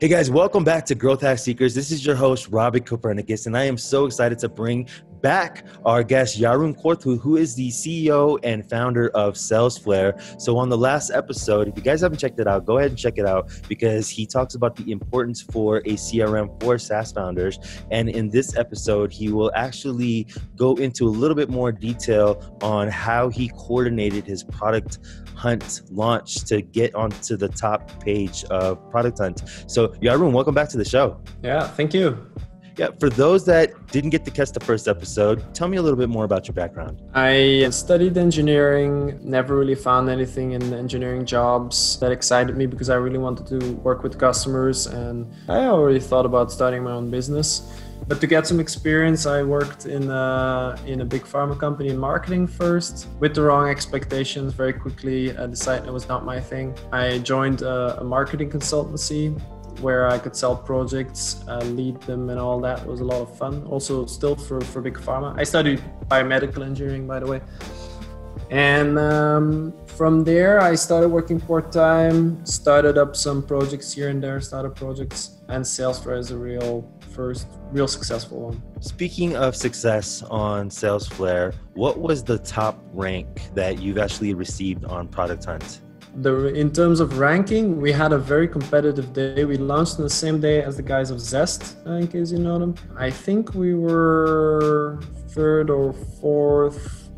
Hey guys, welcome back to Growth Hack Seekers. This is your host, Robbie Copernicus, and I am so excited to bring back our guest, Jeroen Corthout, who is the CEO and founder of SalesFlare. So, on the last episode, if you guys haven't checked it out, go ahead and check it out because he talks about the importance for a CRM for SaaS founders. And in this episode, he will actually go into a little bit more detail on how he coordinated his product Hunt launch to get onto the top page of Product Hunt. So, Yarun, welcome back to the show. Yeah, thank you. Yeah, for those that didn't get to catch the first episode, tell me a little bit more about your background. I studied engineering, never really found anything in engineering jobs that excited me because I really wanted to work with customers and I already thought about starting my own business. But to get some experience, I worked in a, in a big pharma company in marketing first with the wrong expectations. Very quickly, I decided it was not my thing. I joined a, a marketing consultancy where I could sell projects, uh, lead them, and all that. Was a lot of fun. Also, still for, for big pharma. I studied biomedical engineering, by the way. And um, from there, I started working part time, started up some projects here and there, started projects, and SalesFlare is a real first real successful one. Speaking of success on SalesFlare, what was the top rank that you've actually received on Product Hunt? The, in terms of ranking, we had a very competitive day. We launched on the same day as the guys of Zest, uh, in case you know them. I think we were third or fourth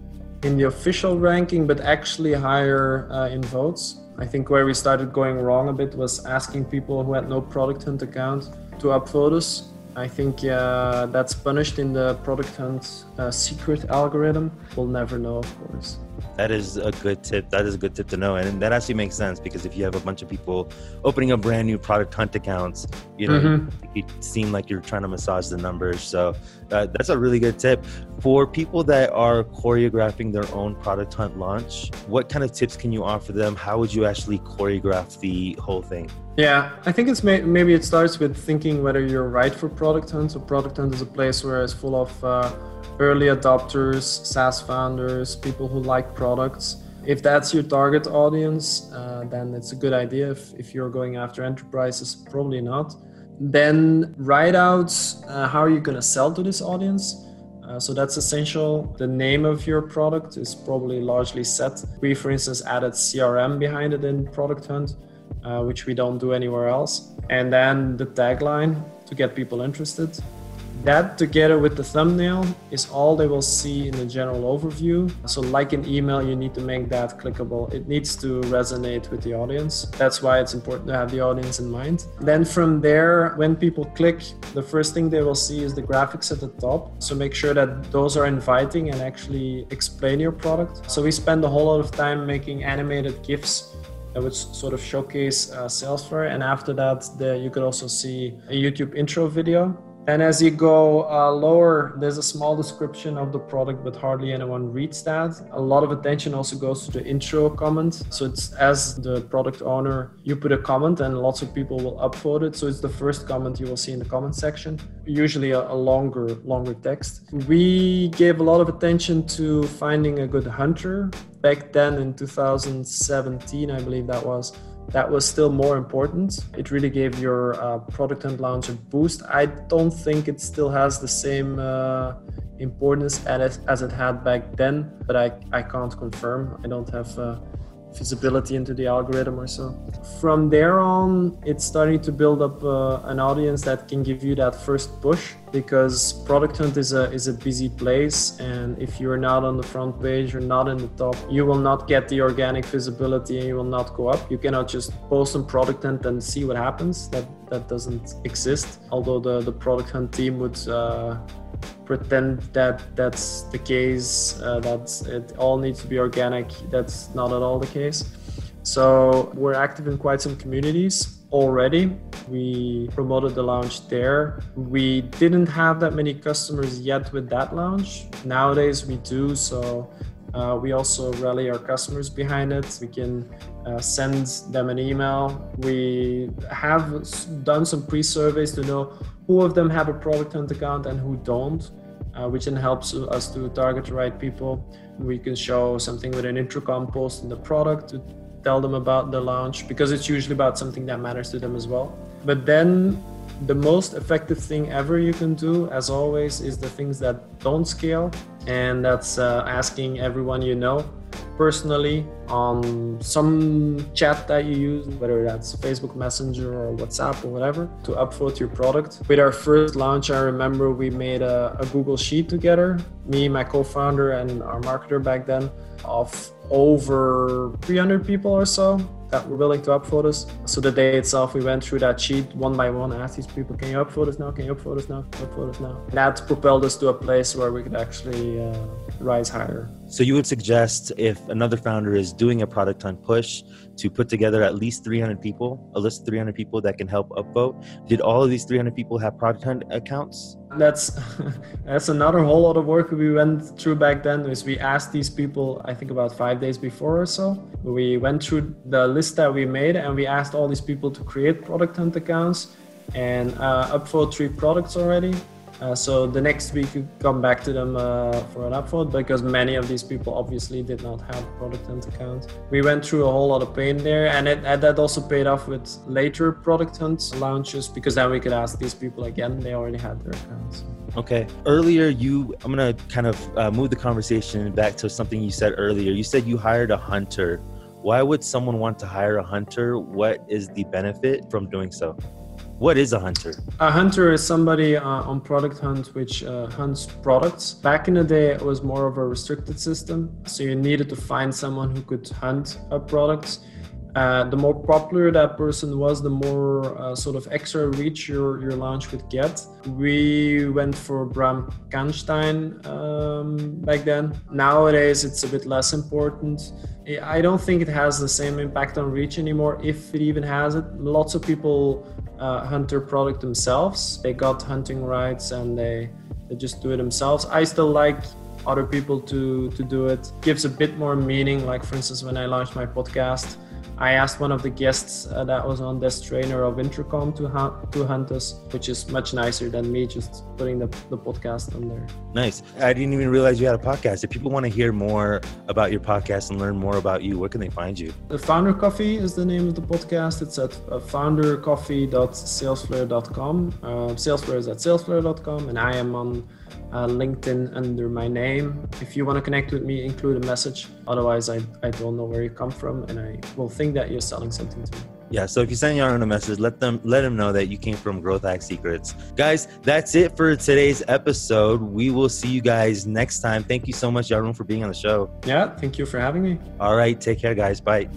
in the official ranking, but actually higher uh, in votes. I think where we started going wrong a bit was asking people who had no Product Hunt account to upvote us I think uh, that's punished in the product hunt uh, secret algorithm. We'll never know, of course. That is a good tip. That is a good tip to know, and that actually makes sense because if you have a bunch of people opening up brand new product hunt accounts, you know, mm-hmm. it seem like you're trying to massage the numbers. So uh, that's a really good tip for people that are choreographing their own product hunt launch. What kind of tips can you offer them? How would you actually choreograph the whole thing? Yeah, I think it's may- maybe it starts with thinking whether you're right for product hunt. So product hunt is a place where it's full of uh, early adopters, SaaS founders, people who like products. If that's your target audience, uh, then it's a good idea. If, if you're going after enterprises, probably not. Then write out uh, how are you going to sell to this audience. Uh, so that's essential. The name of your product is probably largely set. We, for instance, added CRM behind it in Product Hunt, uh, which we don't do anywhere else. And then the tagline to get people interested. That together with the thumbnail is all they will see in the general overview. So like an email, you need to make that clickable. It needs to resonate with the audience. That's why it's important to have the audience in mind. Then from there, when people click, the first thing they will see is the graphics at the top. So make sure that those are inviting and actually explain your product. So we spend a whole lot of time making animated GIFs that would sort of showcase uh, SalesFlare. And after that, the, you could also see a YouTube intro video and as you go uh, lower, there's a small description of the product, but hardly anyone reads that. A lot of attention also goes to the intro comment. So it's as the product owner, you put a comment and lots of people will upvote it. So it's the first comment you will see in the comment section, usually a, a longer, longer text. We gave a lot of attention to finding a good hunter. Back then in 2017, I believe that was, that was still more important. It really gave your uh, product and launch a boost. I don't think it still has the same uh, importance as it, as it had back then, but I, I can't confirm. I don't have uh, visibility into the algorithm or so. From there on, it's starting to build up uh, an audience that can give you that first push because product hunt is a is a busy place. And if you're not on the front page you're not in the top you will not get the organic visibility and you will not go up. You cannot just post on product hunt and see what happens. That that doesn't exist. Although the the product hunt team would uh, pretend that that's the case, uh, that it all needs to be organic. That's not at all the case. So we're active in quite some communities already. We promoted the launch there. We didn't have that many customers yet with that launch. Nowadays we do. So uh, we also rally our customers behind it. We can uh, send them an email. We have done some pre surveys to know who of them have a product hunt account and who don't uh, which then helps us to target the right people. We can show something with an Intercom post in the product to tell them about the launch because it's usually about something that matters to them as well. But then the most effective thing ever you can do, as always, is the things that don't scale. And that's uh, asking everyone you know personally on some chat that you use, whether that's Facebook Messenger or WhatsApp or whatever, to upvote your product. With our first launch, I remember we made a, a Google Sheet together, me, my co founder, and our marketer back then, of over 300 people or so that were willing to upvote us. So the day itself, we went through that sheet one by one, asked these people, "Can you upvote us now? Can you upvote us now? Can you upvote us now?" That propelled us to a place where we could actually uh, rise higher. So you would suggest if another founder is doing a product hunt push to put together at least 300 people, a list of 300 people that can help upvote. Did all of these 300 people have product hunt accounts? That's that's another whole lot of work we went through back then. Is we asked these people, I think about five days before or so. We went through the list that we made and we asked all these people to create product hunt accounts and uh, upvote three products already uh, so the next week you come back to them uh, for an upvote because many of these people obviously did not have product hunt accounts. We went through a whole lot of pain there, and, it, and that also paid off with later product hunt launches because then we could ask these people again. They already had their accounts. Okay. Earlier, you, I'm to kind of uh, move the conversation back to something you said earlier. You said you hired a hunter. Why would someone want to hire a hunter? What is the benefit from doing so? What is a hunter? A hunter is somebody uh, on Product Hunt which uh, hunts products. Back in the day, it was more of a restricted system. So you needed to find someone who could hunt a product. Uh, the more popular that person was, the more uh, sort of extra reach your, your launch would get. We went for Bram Kanstein um, back then. Nowadays, it's a bit less important. I don't think it has the same impact on reach anymore, if it even has it. Lots of people uh, their product themselves. They got hunting rights and they, they just do it themselves. I still like other people to to do it. Gives a bit more meaning. Like for instance, when I launched my podcast, I asked one of the guests uh, that was on this trainer of Intercom to hunt to hunt us, which is much nicer than me just putting the, the podcast on there. Nice. I didn't even realize you had a podcast. If people want to hear more about your podcast and learn more about you, where can they find you? The Founder Coffee is the name of the podcast. It's at uh, foundercoffee.salesflare.com. Uh, Salesflare is at salesflare.com, and I am on uh, LinkedIn under my name. If you want to connect with me, include a message. Otherwise, I, I don't know where you come from, and I will think that you're selling something to me. Yeah, so if you send Jeroen a message, let them let him know that you came from Growth Hack Secrets. Guys, that's it for today's episode. We will see you guys next time. Thank you so much, Jeroen, for being on the show. Yeah, thank you for having me. All right, take care, guys. Bye.